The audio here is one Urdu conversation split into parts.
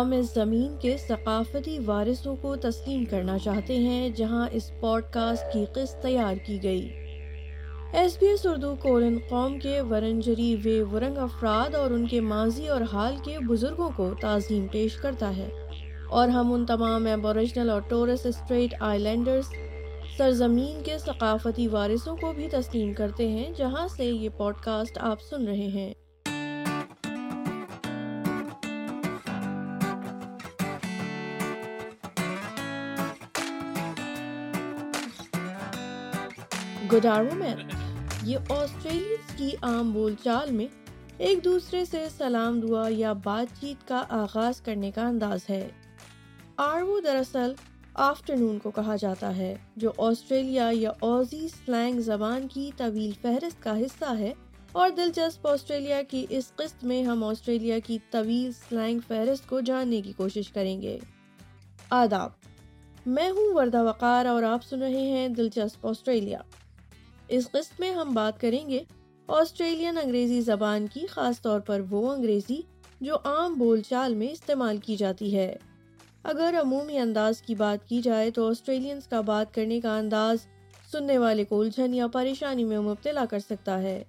ہم اس زمین کے ثقافتی وارثوں کو تسلیم کرنا چاہتے ہیں، جہاں اس پوڈ کاسٹ کی قسط تیار کی گئی۔ ایس بی ایس اردو کولن قوم کے ورنجری وے ورنگ افراد اور ان کے ماضی اور حال کے بزرگوں کو تعظیم پیش کرتا ہے۔ اور ہم ان تمام ایبوریجنل اور ٹورس اسٹریٹ آئی لینڈرز سرزمین کے ثقافتی وارثوں کو بھی تسلیم کرتے ہیں، جہاں سے یہ پوڈ کاسٹ آپ سن رہے ہیں۔ یہ آسٹریلینز کی عام بول چال میں ایک دوسرے سے سلام دعا یا بات چیت کا آغاز کرنے کا انداز ہے۔ آرو دراصل آفٹرنون کو کہا جاتا ہے، جو آسٹریلیا یا اوزی سلینگ زبان کی طویل فہرست کا حصہ ہے اور دلچسپ آسٹریلیا کی اس قسط میں ہم آسٹریلیا کی طویل سلینگ فہرست کو جاننے کی کوشش کریں گے۔ آداب، میں ہوں وردہ وقار اور آپ سن رہے ہیں دلچسپ آسٹریلیا۔ اس قسط میں ہم بات کریں گے آسٹریلین انگریزی زبان کی، خاص طور پر وہ انگریزی جو عام بول چال میں استعمال کی جاتی ہے۔ اگر عمومی انداز کی بات کی جائے تو آسٹریلینز کا بات کرنے کا انداز سننے والے کو الجھن یا پریشانی میں مبتلا کر سکتا ہے۔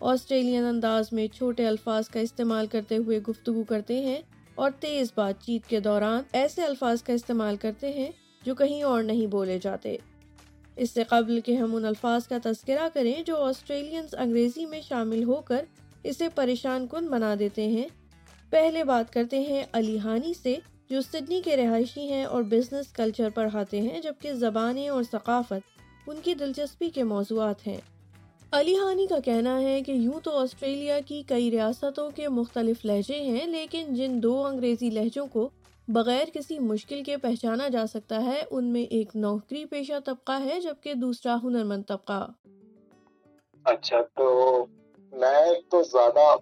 آسٹریلین انداز میں چھوٹے الفاظ کا استعمال کرتے ہوئے گفتگو کرتے ہیں اور تیز بات چیت کے دوران ایسے الفاظ کا استعمال کرتے ہیں جو کہیں اور نہیں بولے جاتے۔ اس سے قبل کہ ہم ان الفاظ کا تذکرہ کریں جو آسٹریلینز انگریزی میں شامل ہو کر اسے پریشان کن بنا دیتے ہیں۔ پہلے بات کرتے ہیں علی ہانی سے، جو سڈنی کے رہائشی ہیں اور بزنس کلچر پڑھاتے ہیں، جبکہ زبانیں اور ثقافت ان کی دلچسپی کے موضوعات ہیں۔ علی ہانی کا کہنا ہے کہ یوں تو آسٹریلیا کی کئی ریاستوں کے مختلف لہجے ہیں، لیکن جن دو انگریزی لہجوں کو بغیر کسی مشکل کے پہچانا جا سکتا ہے، ان میں ایک نوکری پیشہ طبقہ ہے جبکہ دوسرا ہنرمند طبقہ۔ اچھا تو میں تو زیادہ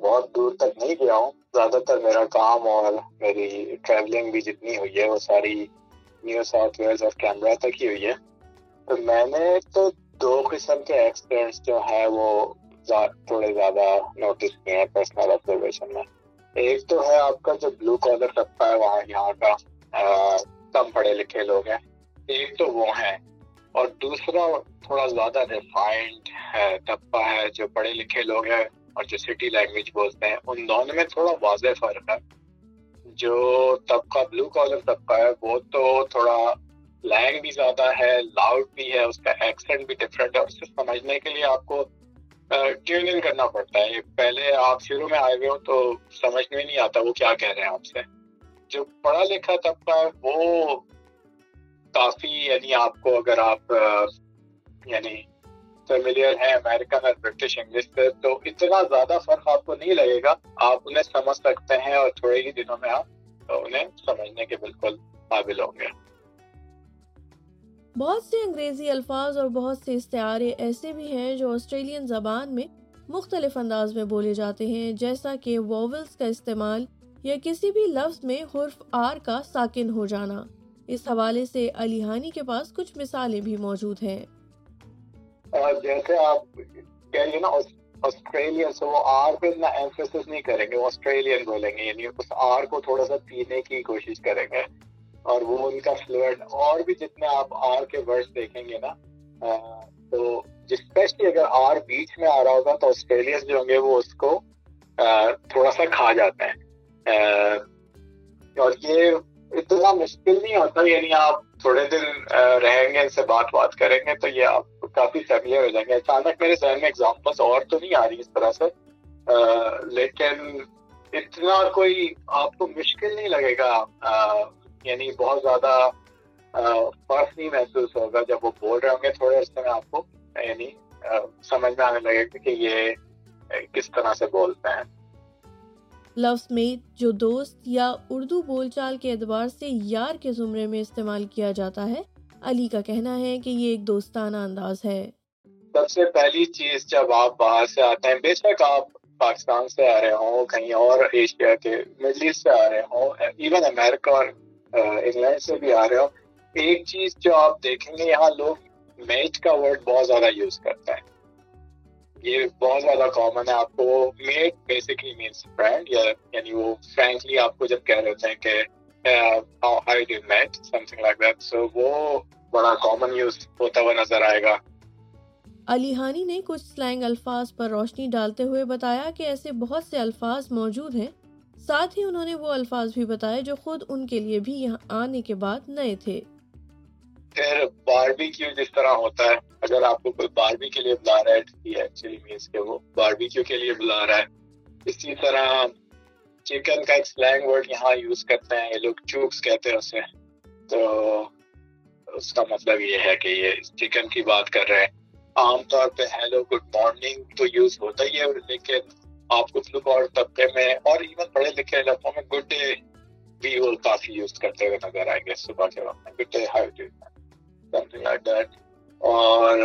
بہت دور تک نہیں گیا ہوں۔ زیادہ تر میرا کام اور میری ٹریولنگ بھی جتنی ہوئی ہے، وہ ساری نیو ساؤتھ ویلز اور کیمرا تک ہی ہوئی ہے۔ تو میں نے تو دو قسم کے ایکسپیرئنس جو ہے وہ تھوڑے زیادہ نوٹس کیے ہیں پرسنل آبزرویشن میں۔ ایک تو ہے آپ کا جو بلو کالر طبقہ ہے، وہاں یہاں کا کم پڑھے لکھے لوگ ہیں۔ ایک تو وہ ہیں۔ اور دوسرا تھوڑا زیادہ ریفائنڈ ہے، طبقہ ہے، جو پڑھے لکھے لوگ ہیں اور جو سٹی لینگویج بولتے ہیں، ان دونوں میں تھوڑا واضح فرق ہے۔ جو طبقہ بلو کالر طبقہ ہے، وہ تو تھوڑا لینگ بھی زیادہ ہے لاؤڈ بھی ہے، اس کا ایکسنٹ بھی ڈفرینٹ ہے۔ اسے سمجھنے کے لیے آپ کو ٹیون ان کرنا پڑتا ہے؟ پہلے آپ شروع میں آئے ہوئے ہو تو سمجھ میں نہیں آتا وہ کیا کہہ رہے ہیں آپ سے۔ جو پڑھا لکھا طبقہ ہے وہ کافی یعنی آپ کو اگر آپ یعنی فیملیئر ہیں امیرکن اور برٹش انگلش سے، تو اتنا زیادہ فرق آپ کو نہیں لگے گا۔ آپ انہیں سمجھ سکتے ہیں اور تھوڑے ہی دنوں میں آپ انہیں سمجھنے کے بالکل قابل ہوں گے۔ بہت سے انگریزی الفاظ اور بہت سے استعارے ایسے بھی ہیں جو آسٹریلین زبان میں مختلف انداز میں بولے جاتے ہیں، جیسا کہ ووولز کا استعمال یا کسی بھی لفظ میں حرف آر کا ساکن ہو جانا۔ اس حوالے سے علی ہانی کے پاس کچھ مثالیں بھی موجود ہیں۔ جیسے آپ کہہ نا آسٹریلین سے وہ آر پہ اتنا ایمفیسس نہیں کریں گے، وہ آسٹریلین بولیں گے یعنی اس آر کو تھوڑا سا پینے کی کوشش کریں گے۔ اور وہ ان کا فلوئڈ اور بھی جتنے آپ آر کے ورڈ دیکھیں گے نا تو اسپیشلی اگر آر بیچ میں آ رہا ہوگا تو آسٹریلین جو ہوں گے وہ اس کو تھوڑا سا کھا جاتے ہیں۔ اور یہ اتنا مشکل نہیں ہوتا یعنی آپ تھوڑے دن رہیں گے، ان سے بات بات کریں گے تو یہ آپ کافی فیملیئر ہو جائیں گے۔ اچانک میرے ذہن میں ایگزامپلس اور تو نہیں آ رہی اس طرح سے لیکن اتنا کوئی آپ کو مشکل نہیں لگے گا یعنی بہت زیادہ فرق نہیں محسوس ہوگا جب وہ بول رہے ہوں گے تھوڑے عرصے میں آپ کو یعنی سمجھ میں آنے لگے گا کہ یہ کس طرح سے بولتے ہیں۔ لفظ میٹ جو دوست یا اردو بول چال کے اعتبار سے یار کے زمرے میں استعمال کیا جاتا ہے علی کا کہنا ہے کہ یہ ایک دوستانہ انداز ہے۔ سب سے پہلی چیز جب آپ باہر سے آتے ہیں بے شک آپ پاکستان سے آ رہے ہوں کہیں اور ایشیا کے مڈل ایسٹ سے آ رہے ہوں ایون امیرکا اور انگلینڈ سے بھی آ رہے ہو۔ ایک چیز جو آپ دیکھیں گے، یہاں لوگ میچ کا ورڈ بہت زیادہ یوز کرتا ہے۔ یہ بہت زیادہ کامن ہے۔ آپ کو میٹ بیسکلی مینس فرینڈ یا یعنی وہ فرینکلی آپ کو جب کہہ رہے ہوتے ہیں کہ I do meet something like that so وہ بڑا کامن یوز ہوتا ہوا نظر آئے گا۔ علی ہانی نے کچھ سلینگ الفاظ پر روشنی ڈالتے ہوئے بتایا کہ ایسے بہت سے الفاظ موجود ہیں ساتھ ہی انہوں نے وہ الفاظ بھی بتائے جو خود ان کے لیے بھی یہاں آنے کے بعد نئے تھے۔ پھر باربی کیو جس طرح ہوتا ہے، اگر آپ کو کوئی باربی کے لیے بلا رہا ہے ایکچولی مینس کہ وہ باربی کیو کے لیے بلا رہا ہے۔ اسی طرح چکن کا ایک سلینگ ورڈ یہاں یوز کرتے ہیں، یہ لوگ چوکس کہتے ہیں اسے۔ تو اس کا مطلب یہ ہے کہ یہ چکن کی بات کر رہے ہیں۔ عام طور پہ ہیلو گڈ مارننگ تو یوز ہوتا ہی ہے، لیکن آپ کچھ لوگ اور طبقے میں اور ایون پڑھے لکھے علاقوں میں گڈ ڈے بھی وہ کافی یوز کرتے ہوئے نظر آئیں گے صبح کے وقت میں، good day, hi like that اور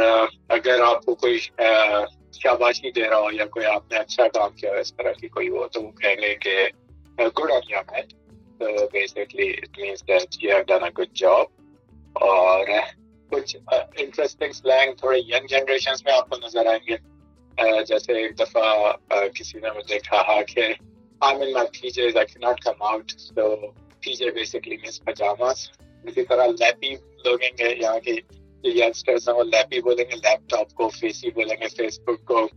اگر آپ کو کوئی شاباشی دے رہا ہو یا کوئی آپ نے اچھا کام کیا ہو اس طرح کی کوئی وہ، تو وہ کہیں گے کہ گڈ آن یور میٹ تو basically it means that you have done a good job اور کچھ انٹرسٹنگ سلینگ تھوڑے ینگ جنریشن میں آپ کو نظر آئیں گے۔ جیسے ایک دفعہ کسی نے مجھے کہا کہ I'm in my PJs, I cannot come out. So PJ basically means pajamas. اسی طرح لیپی لوگیں گے یہاں کی جو یگسٹرز ہیں وہ لیپی بولیں گے لیپ ٹاپ کو فیسی بولیں گے فیس بک کو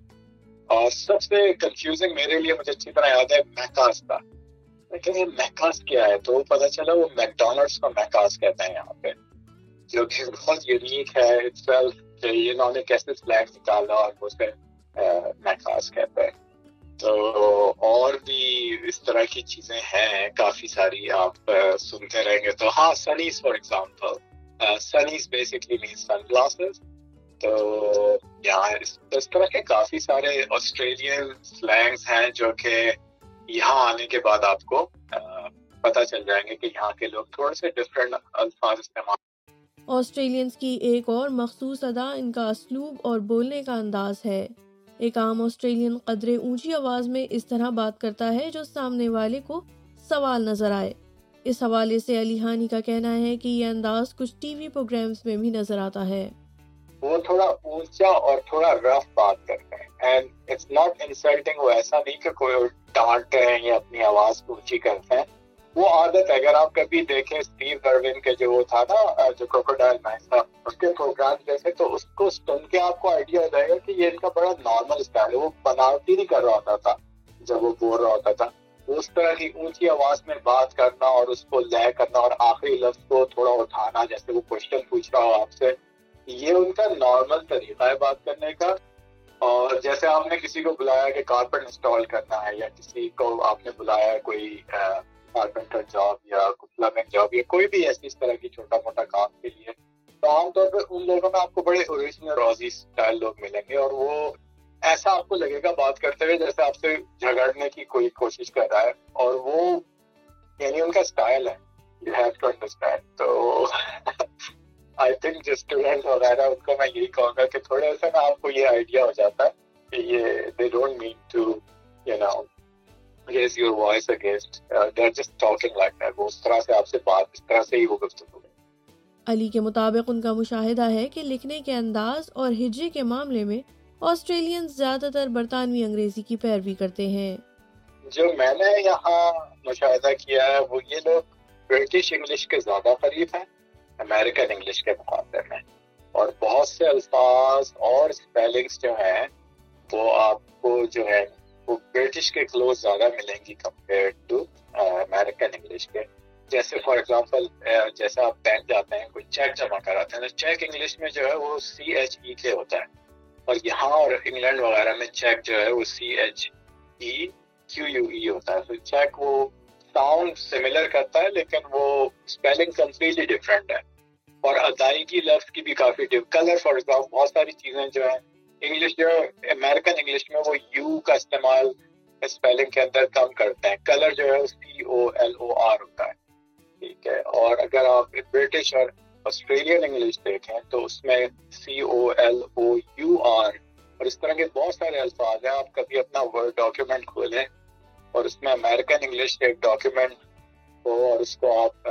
اور سب سے کنفیوزنگ میرے لیے مجھے اچھی طرح یاد ہے میکاس کا لیکن یہ میکاس کیا ہے تو پتا چلا وہ میکڈونلڈس کو میکاس کہتے ہیں یہاں پہ جو کہ بہت یونیک ہے انہوں نے کیسے سلیک نکالا اور اسے میکاس کہتے ہیں تو اور بھی اس طرح کی چیزیں ہیں، کافی ساری آپ سنتے رہیں گے تو۔ ہاں sunnies for example sunnies basically mean sunglasses تو یہاں اس طرح کے کافی سارے آسٹریلین سلینگس ہیں جو کہ یہاں آنے کے بعد آپ کو پتہ چل جائیں گے کہ یہاں کے لوگ تھوڑے سے ڈفرینٹ الفاظ استعمال۔ آسٹریلینز کی ایک اور مخصوص ادا ان کا اسلوب اور بولنے کا انداز ہے۔ ایک عام آسٹریلین قدرے اونچی آواز میں اس طرح بات کرتا ہے جو سامنے والے کو سوال نظر آئے۔ اس حوالے سے علی ہانی کا کہنا ہے کہ یہ انداز کچھ ٹی وی پروگرامز میں بھی نظر آتا ہے۔ وہ تھوڑا اونچا اور تھوڑا رف بات کرتے ہیں اینڈ اٹس ناٹ انسلٹنگ وہ ایسا نہیں کہ کوئی ڈانٹ رہے ہیں یا اپنی آواز اونچی کرتے ہیں۔ وہ عادت اگر آپ کبھی دیکھیں اسٹیو گروین کے جو وہ تھا نا، جو کروکوڈائل مین تھا، اس کے پروگرام جیسے تو اس کو سن کے آپ کو آئیڈیا ہو جائے گا کہ یہ ان کا بڑا نارمل اسٹائل ہے۔ وہ بناوٹی نہیں کر رہا ہوتا تھا۔ جب وہ بول رہا ہوتا تھا۔ اس طرح کی اونچی آواز میں بات کرنا اور اس کو لے کرنا اور آخری لفظ کو تھوڑا اٹھانا، جیسے وہ کوشچن پوچھ رہا ہو آپ سے، یہ ان کا نارمل طریقہ ہے بات کرنے کا۔ اور جیسے آپ نے کسی کو بلایا کہ کارپٹ انسٹال کرنا ہے یا کسی کو آپ نے بلایا کوئی کارپینٹر جاب یا پلمبنگ جاب یا کوئی بھی ایسی اس طرح کی چھوٹا موٹا کام کے لیے، تو عام طور پہ ان لوگوں میں آپ کو بڑے اوریجنل روزی اسٹائل لوگ ملیں گے اور وہ ایسا آپ کو لگے گا بات کرتے ہوئے جیسے آپ سے جھگڑنے کی کوئی کوشش کر رہا ہے اور وہ یعنی ان کا اسٹائل ہے یو ہیو ٹو انڈرسٹینڈ تو آئی تھنک جو اسٹوڈینٹ وغیرہ ان کو میں یہی کہوں گا کہ تھوڑا سا نا آپ کو یہ آئیڈیا ہو جاتا ہے کہ یہ they don't mean to you know raise your voice against uh, they're just talking like that. وہ اس طرح سے آپ سے بات اس طرح سے ہی وہ گفتگو علی کے مطابق ان کا مشاہدہ ہے کہ لکھنے کے انداز اور ہجے کے معاملے میں آسٹریلین زیادہ تر برطانوی انگریزی کی پیروی کرتے ہیں۔ جو میں نے یہاں مشاہدہ کیا ہے وہ یہ لوگ برٹش انگلش کے زیادہ قریب ہیں امریکن انگلش کے مقابلے میں۔ اور بہت سے الفاظ اور اسپیلنگس جو ہیں وہ آپ کو جو ہے وہ برٹش کے کلوز زیادہ ملیں گی کمپیئر ٹو امیرکن انگلش کے. جیسے فار ایگزامپل جیسے آپ بینک جاتے ہیں، کوئی چیک جمع کراتے ہیں، تو چیک انگلش میں جو ہے وہ سی ایچ ای کے ہوتا ہے. اور یہاں اور انگلینڈ وغیرہ میں چیک جو ہے وہ سی ایچ ای کیو یو ای ہوتا ہے. تو چیک وہ ساؤنڈ سملر کرتا ہے، لیکن وہ اسپیلنگ کمپلیٹلی ڈفرینٹ ہے. اور ادائیگی لفظ کی بھی کافی کلر فار ایگزامپل بہت ساری چیزیں جو ہیں انگلش جو امیرکن انگلش میں وہ یو کا استعمال اسپیلنگ کے اندر کم کرتے ہیں۔ کلر جو ہے سی او ایل او آر ہوتا ہے۔ ٹھیک ہے۔ اور اگر آپ برٹش اور آسٹریلین انگلش دیکھیں تو اس میں C O L O U R اور اس طرح کے بہت سارے الفاظ ہیں۔ آپ کبھی اپنا ورڈ ڈاکیومنٹ کھولیں اور اس میں امیرکن انگلش ایک ڈاکیومنٹ ہو اور اس کو آپ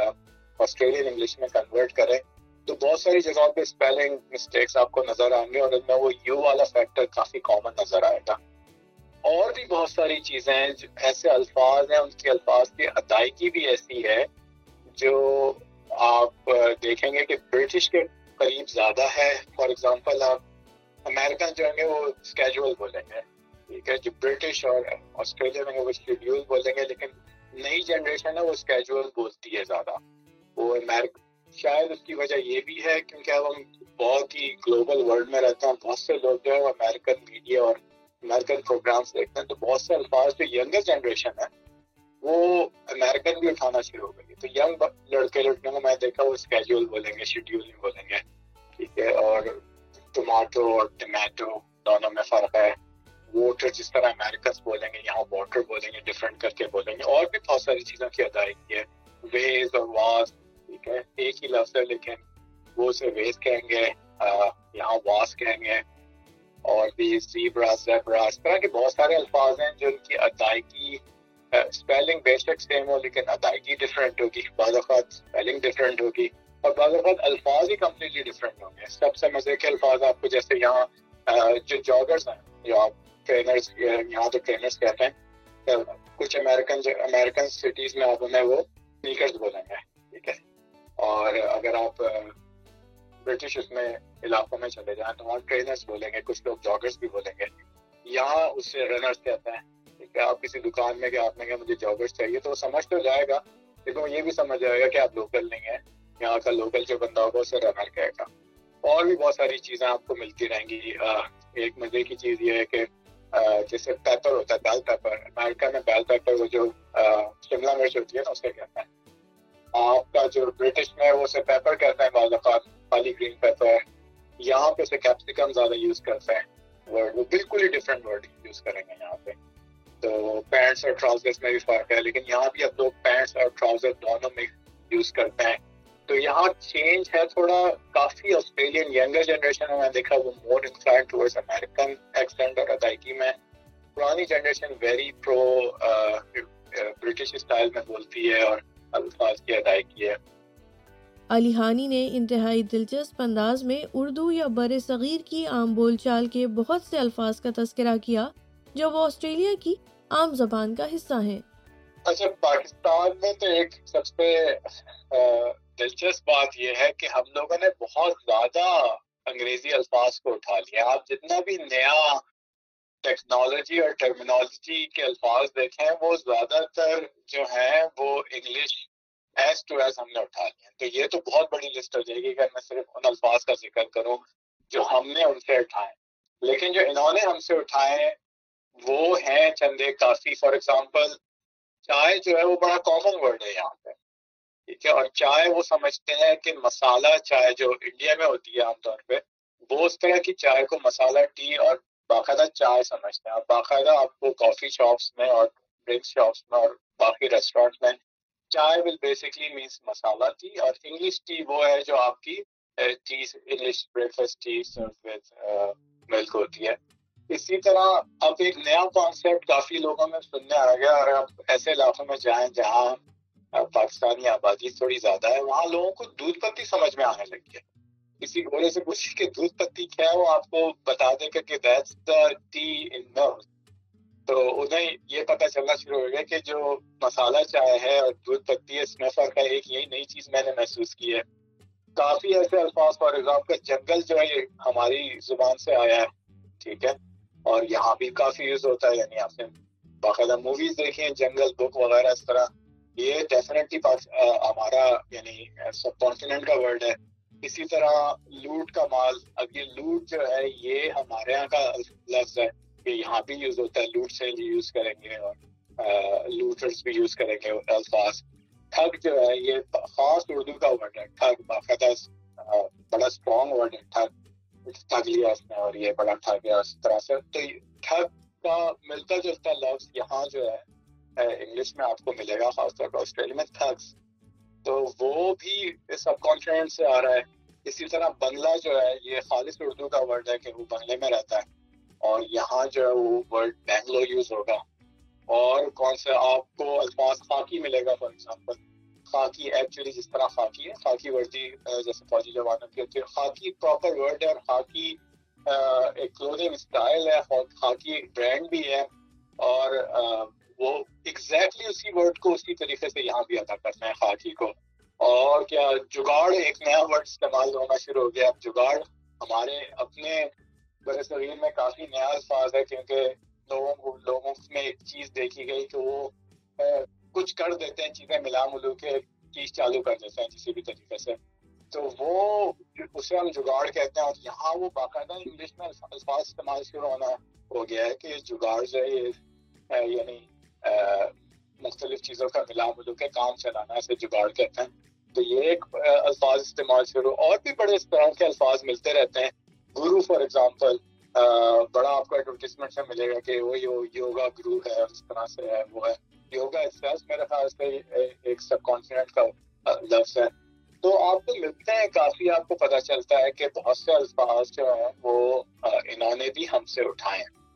آسٹریلین انگلش میں کنورٹ کریں۔ تو بہت ساری جگہوں پہ اسپیلنگ مسٹیکس آپ کو نظر آئیں گے اور ان میں وہ یو والا فیکٹر کافی کامن نظر آئے گا۔ اور بھی بہت ساری چیزیں ہیں ایسے الفاظ ہیں، ان کے الفاظ کی ادائیگی بھی ایسی ہے جو آپ دیکھیں گے کہ برٹش کے قریب زیادہ ہے۔ فار ایگزامپل آپ امیرکن جو ہیں گے، وہ اسکیجول بولیں گے۔ ٹھیک ہے، جو برٹش اور آسٹریلیا میں وہ شیڈیول بولیں گے، لیکن نئی جنریشن ہے، وہ اسکیجول بولتی ہے زیادہ۔ وہ امیرکن شاید اس کی وجہ یہ بھی ہے کیونکہ اب ہم بہت ہی گلوبل ورلڈ میں رہتے ہیں، بہت سے لوگ جو ہے وہ امیرکن میڈیا اور امیرکن پروگرامس دیکھتے ہیں، تو بہت سے الفاظ جو ینگر جنریشن ہے وہ امیرکن بھی اٹھانا شروع ہو گئی تو ینگ لڑکے لڑکیوں کو میں دیکھا، وہ اسکیجول بولیں گے شیڈیول نہیں بولیں گے۔ ٹھیک ہے، اور ٹماٹو اور ٹمیٹو دونوں میں فرق ہے۔ ووٹر جس طرح امیرکنس بولیں گے، یہاں واٹر بولیں گے ڈفرینٹ کر کے بولیں گے۔ اور بھی بہت ساری چیزوں کی ادائیگی ہے۔ ویز اور واس ٹھیک ہے؟ ایک ہی لفظ ہے، لیکن وہ اسے ویز کہیں گے یہاں واس کہیں گے۔ اور بھی زیبرا زیبرا، اس طرح کے بہت سارے الفاظ ہیں جن کی ادائیگی اسپیلنگ بے شک سیم ہو، لیکن ادائیگی ڈفرینٹ ہوگی۔ بعض اوقات اسپیلنگ ڈفرینٹ ہوگی اور بعض اوقات الفاظ ہی کمپلیٹلی ڈفرینٹ ہوں گے۔ سب سے مزے کے الفاظ آپ کو جیسے یہاں جو جاگرس ہیں، جو آپ ٹرینرس یہاں تو ٹرینرس کہتے ہیں کچھ امیرکن جو امیرکن سٹیز میں آپ انہیں وہ سنیکرز بولیں گے۔ ٹھیک ہے؟ اور اگر آپ برٹش اس میں علاقوں میں چلے جائیں تو وہاں ٹرینرس بولیں گے، کچھ لوگ جاگرس بھی بولیں گے۔ یہاں اس سے رنرس کہتے ہیں ٹھیک ہے آپ کسی دکان میں کہ آپ نے کہا مجھے جاگرس چاہیے، تو وہ سمجھ تو جائے گا، لیکن وہ یہ بھی سمجھ جائے گا کہ آپ لوکل نہیں ہیں۔ یہاں کا لوکل جو بندہ ہوگا، اسے رنر کہے گا۔ اور بھی بہت ساری چیزیں آپ کو ملتی رہیں گی۔ ایک مزے کی چیز یہ ہے کہ جیسے پیپر ہوتا ہے بیل پیپر امیرکا میں بیل پیپر وہ جو شملہ مرچ ہوتی ہے نا اسے کہتے ہیں۔ آپ کا جو برٹش میں وہ اسے پیپر کہتے ہیں، بعض اوقات خالی گرین پیپر یہاں پہ اسے کیپسیکم زیادہ یوز کرتے ہیں۔ ورڈ وہ بالکل ہی ڈفرینٹ ورڈ یوز کریں گے یہاں پہ۔ تو پینٹس اور ٹراؤزر میں بھی فرق ہے، لیکن یہاں بھی اب لوگ پینٹس اور ٹراؤزر دونوں میں یوز کرتے ہیں۔ تو یہاں چینج ہے تھوڑا، کافی آسٹریلین ینگر جنریشن میں دیکھا، وہ more inclined toward American accent اور ادائیگی میں۔ پرانی generation very pro British style میں بولتی ہے اور الفاظ کی ادائیگی ہے۔ علی ہانی نے انتہائی دلچسپ انداز میں اردو یا بر صغیر کی عام بول چال کے بہت سے الفاظ کا تذکرہ کیا جو وہ آسٹریلیا کی عام زبان کا حصہ ہیں۔ اچھا پاکستان میں تو ایک سب سے دلچسپ بات یہ ہے کہ ہم لوگوں نے بہت زیادہ انگریزی الفاظ کو اٹھا لیا۔ آپ جتنا بھی نیا ٹیکنالوجی اور ٹرمینالوجی کے الفاظ دیکھیں، وہ زیادہ تر جو ہیں، وہ انگلش ایز ٹو ایز ہم نے اٹھا لیے تو یہ تو بہت بڑی لسٹ ہو جائے گی اگر میں صرف ان الفاظ کا ذکر کروں جو ہم نے ان سے اٹھائے۔ لیکن جو انہوں نے ہم سے اٹھائے، وہ ہیں چندے کافی۔ فار ایگزامپل چائے جو ہے، وہ بڑا کامن ورڈ ہے یہاں پہ۔ ٹھیک ہے؟ اور چائے وہ سمجھتے ہیں کہ مسالہ چائے جو انڈیا میں ہوتی ہے عام طور پہ، وہ اس طرح کی چائے کو مسالہ، ٹی اور باقاعدہ چائے سمجھتے ہیں۔ باقاعدہ آپ کو کافی شاپس میں اور ڈرنکس شاپس میں اور باقی ریسٹورینٹ میں chai will basically means masala tea اور انگلش ٹی وہ ہے جو آپ کی tea English breakfast tea serve with milk ہوتی ہے۔ اسی طرح اب ایک نیا کانسیپٹ کافی لوگوں میں سننے آ گیا اور اب ایسے علاقوں میں جائیں جہاں پاکستانی آبادی تھوڑی زیادہ ہے، وہاں لوگوں کو دودھ پتی سمجھ میں آنے لگی ہے۔ کسی گھوڑے سے پوچھے کہ دودھ پتی کیا ہے، وہ آپ کو بتا دے گا کہ دیٹس دا ٹی ان تو انہیں یہ پتا چلنا شروع ہو گیا کہ جو مسالہ چائے ہے اور دودھ پتی ہے، اس میں فرق ہے، ایک یہی نئی چیز میں نے محسوس کی ہے۔ کافی ایسے الفاظ فار ایگزامپل جنگل جو ہے ہماری زبان سے آیا ہے، ٹھیک ہے؟ اور یہاں بھی کافی یوز ہوتا ہے یعنی آپ نے باقاعدہ موویز دیکھی ہیں، جنگل بک وغیرہ، اس طرح۔ یہ ڈیفینیٹلی ہمارا یعنی سب کانٹیننٹ کا ورڈ ہے۔ اسی طرح لوٹ کا مال، اب یہ لوٹ جو ہے، یہ ہمارے یہاں کا لفظ ہے کہ یہاں بھی یوز ہوتا ہے، لوٹ سے یوز کریں گے اور لوٹرس بھی یوز کریں گے الفاظ ٹھگ جو ہے، یہ خاص اردو کا ورڈ ہے ٹھگ باقاعدہ بڑا اسٹرانگ ورڈ ہے ٹھگ ٹھگ لیا اس نے اور یہ بڑا ٹھگ ہے، اس طرح سے۔ تو ٹھگ کا ملتا جلتا لفظ یہاں جو ہے انگلش میں آپ کو ملے گا، خاص طور پر آسٹریلیا میں تھگس تو وہ بھی سب کانٹیننٹ سے آ رہا ہے۔ اسی طرح بنگلہ جو ہے، یہ خالص اردو کا ورڈ ہے کہ وہ بنگلے میں رہتا ہے۔ اور یہاں جو ہے، وہ ورڈ بینگلو یوز ہوگا۔ اور کون سے آپ کو الفاظ خاکی ملے گا فار ایگزامپل خاکی ایکچولی جس طرح خاکی ہے، خاکی وردی جیسے فوجی جوانوں کی ہوتی ہے۔ خاکی پراپر ورڈ ہے اور خاکی ایک کلوتھنگ اسٹائل ہے۔ خاکی برانڈ بھی ہے۔ اور وہ ایگزیکٹلی اسی ورڈ کو اسی طریقے سے یہاں بھی ادا کرنا ہے خاکی کو۔ اور کیا جگاڑ ایک نیا ورڈ استعمال ہونا شروع ہو گیا۔ اب جگاڑ ہمارے اپنے بر صغیر میں کافی نیا الفاظ ہے کیونکہ لوگوں کو، لوگوں میں ایک چیز دیکھی گئی کہ وہ کچھ کر دیتے ہیں، چیزیں ملا ملو کے چیز چالو کر دیتے ہیں کسی بھی طریقے سے۔ تو وہ اسے ہم جگاڑ کہتے ہیں اور یہاں وہ باقاعدہ انگلش میں الفاظ استعمال شروع ہونا ہو گیا ہے کہ جگاڑ جو ہے، یہ یعنی مختلف چیزوں کا ملا ملو کے کام چلانا اسے جگاڑ کہتے ہیں۔ تو یہ ایک الفاظ استعمال شروع اور بھی بڑے اس طرح کے الفاظ ملتے رہتے ہیں۔ گرو فار ایگزامپل بڑا آپ کو ایڈورٹیزمنٹ سے ملے گا کہ وہ یوگا گرو ہے اس طرح سے ہے، وہ ہے۔ یوگا میرے خیال سے ایک سب کانفیڈنٹ کا لفظ ہے۔ تو آپ کو ملتے ہیں، کافی آپ کو پتا چلتا ہے کہ بہت سے الفاظ جو ہیں وہ انہوں نے بھی ہم سے اٹھائے ہیں۔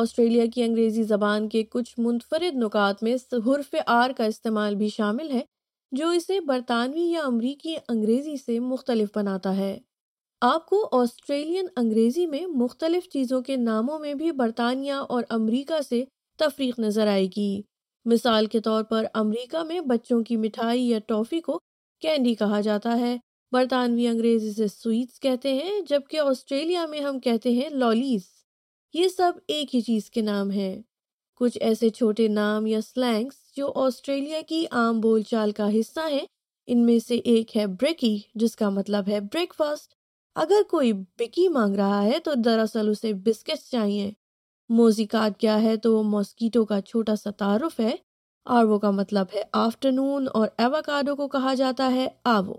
آسٹریلیا کی انگریزی زبان کے کچھ منفرد نکات میں حرف آر کا استعمال بھی شامل ہے، جو اسے برطانوی یا امریکی انگریزی سے مختلف بناتا ہے۔ آپ کو آسٹریلین انگریزی میں مختلف چیزوں کے ناموں میں بھی برطانیہ اور امریکہ سے تفریق نظر آئے گی۔ مثال کے طور پر امریکہ میں بچوں کی مٹھائی یا ٹافی کو کینڈی کہا جاتا ہے۔ برطانوی انگریزی سے سویٹس کہتے ہیں، جبکہ آسٹریلیا میں ہم کہتے ہیں لالیز۔ یہ سب ایک ہی چیز کے نام ہیں۔ کچھ ایسے چھوٹے نام یا سلینگس جو آسٹریلیا کی عام بول چال کا حصہ ہیں، ان میں سے ایک ہے بریکی جس کا مطلب ہے بریک فاسٹ اگر کوئی بکی مانگ رہا ہے تو دراصل اسے بسکٹس چاہیے۔ موزیکات کیا ہے تو وہ ماسکیٹو کا چھوٹا سا تعارف ہے۔ آرو کا مطلب ہے آفٹرنون اور ایواکاڈو کو کہا جاتا ہے آوو۔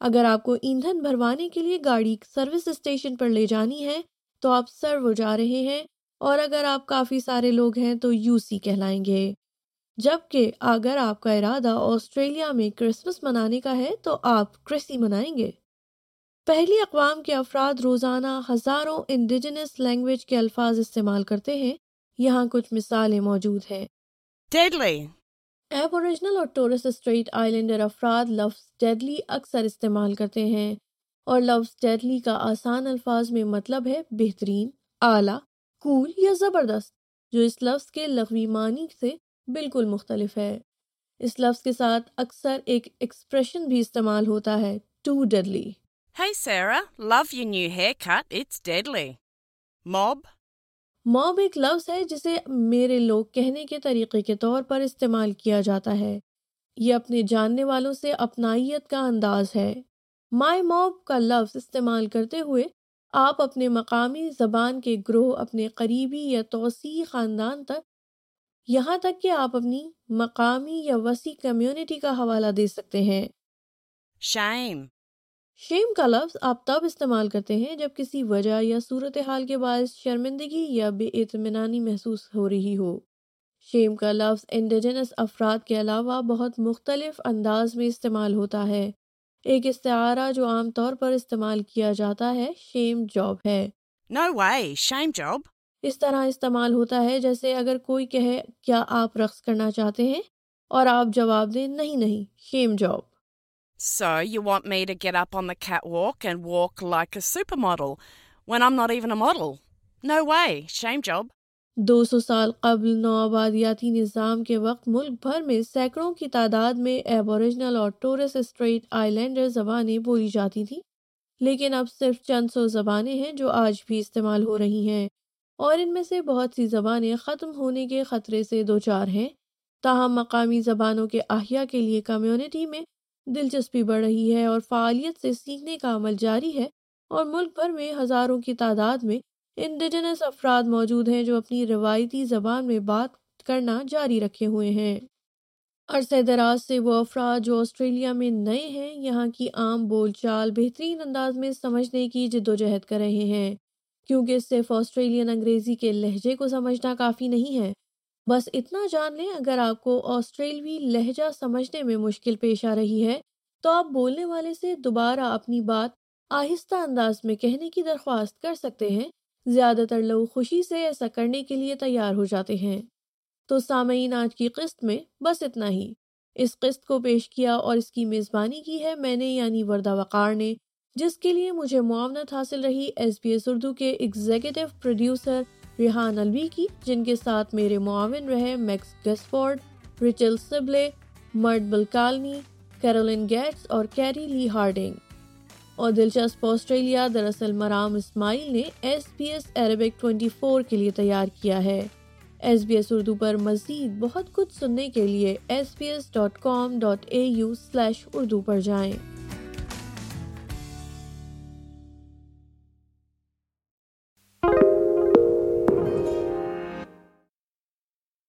اگر آپ کو ایندھن بھروانے کے لیے گاڑی سروس اسٹیشن پر لے جانی ہے تو آپ سرو جا رہے ہیں اور اگر آپ کافی سارے لوگ ہیں تو یو سی کہلائیں گے۔ جبکہ اگر آپ کا ارادہ آسٹریلیا میں کرسمس منانے کا ہے تو آپ کرسی منائیں گے۔ پہلی اقوام کے افراد روزانہ ہزاروں انڈیجنس لینگویج کے الفاظ استعمال کرتے ہیں۔ یہاں کچھ مثالیں موجود ہیں۔ ایب اوریجنل اور ٹورس اسٹریٹ آئی لینڈر افراد لفظ ڈیڈلی اکثر استعمال کرتے ہیں۔ اور لفظ ڈیڈلی کا آسان الفاظ میں مطلب ہے بہترین اعلیٰ کول یا زبردست جو اس لفظ کے لغوی معنی سے بالکل مختلف ہے اس لفظ کے ساتھ اکثر ایک ایکسپریشن بھی استعمال ہوتا ہے to deadly Hey Sarah, love your new haircut. It's deadly. Mob. Mob ایک لفظ ہے جسے میرے لوگ کہنے کے طریقے کے طور پر استعمال کیا جاتا ہے یہ اپنے جاننے والوں سے اپنائیت کا انداز ہے مائی موب کا لفظ استعمال کرتے ہوئے آپ اپنے مقامی زبان کے گروہ اپنے قریبی یا توسیع خاندان تک یہاں تک کہ آپ اپنی مقامی یا وسیع کمیونٹی کا حوالہ دے سکتے ہیں۔ Shame. شیم کا لفظ آپ تب استعمال کرتے ہیں جب کسی وجہ یا صورتحال کے باعث شرمندگی یا بے اطمینانی محسوس ہو رہی ہو۔ شیم کا لفظ انڈیجنس افراد کے علاوہ بہت مختلف انداز میں استعمال ہوتا ہے۔ ایک استعارہ جو عام طور پر استعمال کیا جاتا ہے شیم جاب ہے No way, shame job. اس طرح استعمال ہوتا ہے جیسے اگر کوئی کہے کیا آپ رقص کرنا چاہتے ہیں اور آپ جواب دیں نہیں نہیں shame job So you want me to get up on the catwalk and walk like a supermodel when I'm not even a model? No way, shame job. دو سو سال قبل نو آبادیاتی نظام کے وقت ملک بھر میں سینکڑوں کی تعداد میں ایبوریجنل اور ٹورس اسٹریٹ آئی لینڈر زبانیں بولی جاتی تھیں۔ لیکن اب صرف چند سو زبانیں ہیں جو آج بھی استعمال ہو رہی ہیں۔ اور ان میں سے بہت سی زبانیں ختم ہونے کے خطرے سے دو چار ہیں۔ تاہم مقامی زبانوں کے احیاء کے لیے کمیونٹی میں دلچسپی بڑھ رہی ہے اور فعالیت سے سیکھنے کا عمل جاری ہے اور ملک بھر میں ہزاروں کی تعداد میں انڈیجنس افراد موجود ہیں جو اپنی روایتی زبان میں بات کرنا جاری رکھے ہوئے ہیں۔ عرصہ دراز سے وہ افراد جو آسٹریلیا میں نئے ہیں، یہاں کی عام بول چال بہترین انداز میں سمجھنے کی جد و جہد کر رہے ہیں۔ کیونکہ صرف آسٹریلین انگریزی کے لہجے کو سمجھنا کافی نہیں ہے۔ بس اتنا جان لیں، اگر آپ کو آسٹریلوی لہجہ سمجھنے میں مشکل پیش آ رہی ہے، تو آپ بولنے والے سے دوبارہ اپنی بات آہستہ انداز میں کہنے کی درخواست کر سکتے ہیں۔ زیادہ تر لوگ خوشی سے ایسا کرنے کے لیے تیار ہو جاتے ہیں۔ تو سامعین، آج کی قسط میں بس اتنا ہی۔ اس قسط کو پیش کیا اور اس کی میزبانی کی ہے میں نے یعنی وردہ وقار نے، جس کے لیے مجھے معاونت حاصل رہی ایس بی ایس اردو کے ایگزیکٹو پروڈیوسر ریحان الوی کی، جن کے ساتھ میرے معاون رہے میکس گیسفورڈ ریچل سبلے، مرد بلکالنی کیرولن گیٹس اور کیری لی ہارڈنگ۔ اور دلچسپ آسٹریلیا دراصل مرام اسماعیل نے ایس بی ایس عربک 24 کے لیے تیار کیا ہے۔ ایس بی ایس اردو پر مزید بہت کچھ سننے کے لیے S B S dot com dot A U slash Urdu پر جائیں۔